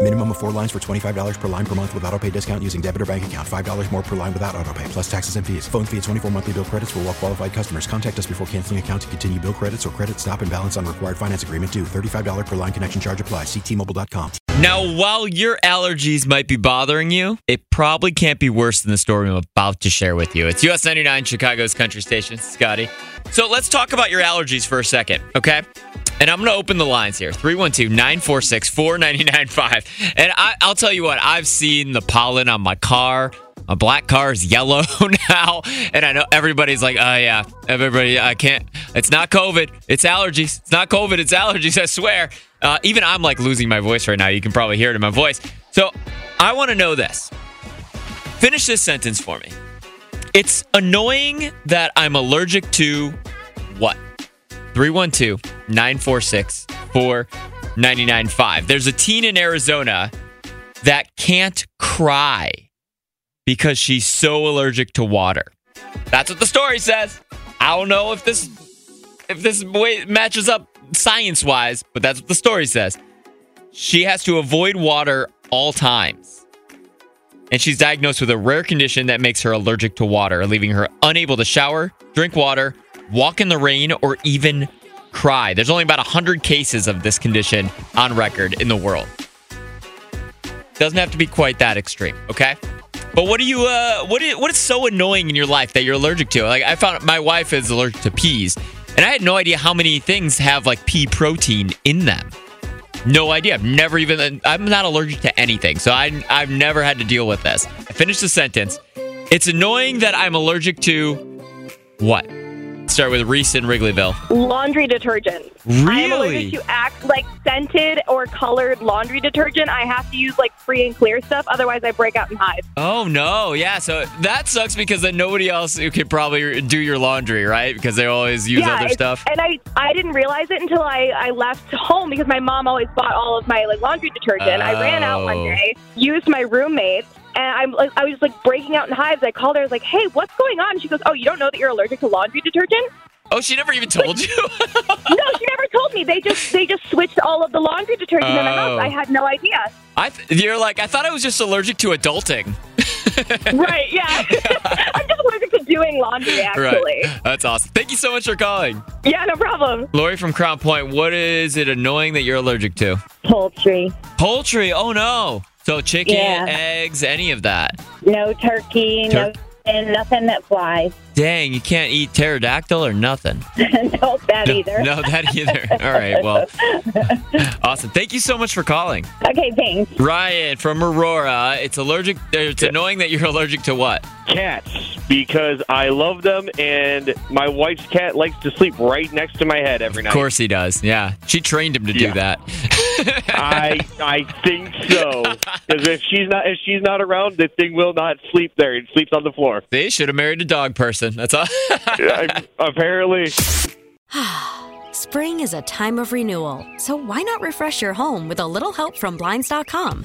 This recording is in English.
Minimum of four lines for $25 per line per month with auto pay discount using debit or bank account. $5 more per line without auto pay, plus taxes and fees. Phone fee at 24 monthly bill credits for all well qualified customers. Contact us before canceling account to continue bill credits or credit stop and balance on required finance agreement due. $35 per line connection charge apply. Ctmobile.com. Now, while your allergies might be bothering you, it probably can't be worse than the story I'm about to share with you. It's US 99, Chicago's country station. Scotty. So let's talk about your allergies for a second, okay? And I'm going to open the lines here 312 946 4995. And I, I'll tell you what, I've seen the pollen on my car. My black car is yellow now. And I know everybody's like, oh, yeah, everybody, I can't. It's not COVID. It's allergies. It's not COVID. It's allergies, I swear. Uh, even I'm like losing my voice right now. You can probably hear it in my voice. So I want to know this. Finish this sentence for me. It's annoying that I'm allergic to what? 312 946 4995. There's a teen in Arizona that can't cry because she's so allergic to water. That's what the story says. I don't know if this if this way matches up science wise, but that's what the story says. She has to avoid water all times. And she's diagnosed with a rare condition that makes her allergic to water, leaving her unable to shower, drink water, walk in the rain, or even cry. There's only about 100 cases of this condition on record in the world. Doesn't have to be quite that extreme, okay? But what do you uh what is, what is so annoying in your life that you're allergic to? Like I found my wife is allergic to peas, and I had no idea how many things have like pea protein in them. No idea. I've never even I'm not allergic to anything. So I I've never had to deal with this. I finished the sentence. It's annoying that I'm allergic to what? Start with Reese in Wrigleyville. Laundry detergent. Really? I am allergic to act like scented or colored laundry detergent. I have to use like free and clear stuff, otherwise I break out in hives. Oh no, yeah. So that sucks because then nobody else could probably do your laundry, right? Because they always use yeah, other stuff. And I I didn't realize it until I, I left home because my mom always bought all of my like laundry detergent. I ran out one oh. day, used my roommate's, I'm like I was just like breaking out in hives. I called her, I was like, "Hey, what's going on?" She goes, "Oh, you don't know that you're allergic to laundry detergent?" Oh, she never even told you. no, she never told me. They just they just switched all of the laundry detergent in the house. Oh. I had no idea. I th- you're like I thought I was just allergic to adulting. right? Yeah, I'm just allergic to doing laundry. Actually, Right. That's awesome. Thank you so much for calling. yeah, no problem. Lori from Crown Point, what is it annoying that you're allergic to? Poultry. Poultry. Oh no. So chicken, Yeah. eggs, any of that. No turkey, Tur- no and nothing that flies. Dang, you can't eat pterodactyl or nothing. no, that no, either. No, that either. All right. Well, awesome. Thank you so much for calling. Okay, thanks. Ryan from Aurora. It's allergic. It's annoying that you're allergic to what? Cats, because I love them, and my wife's cat likes to sleep right next to my head every night. Of course he does. Yeah, she trained him to do that. I I think so. Because if she's not if she's not around, the thing will not sleep there. It sleeps on the floor. They should have married a dog person. That's all. I- apparently. Spring is a time of renewal, so why not refresh your home with a little help from Blinds.com?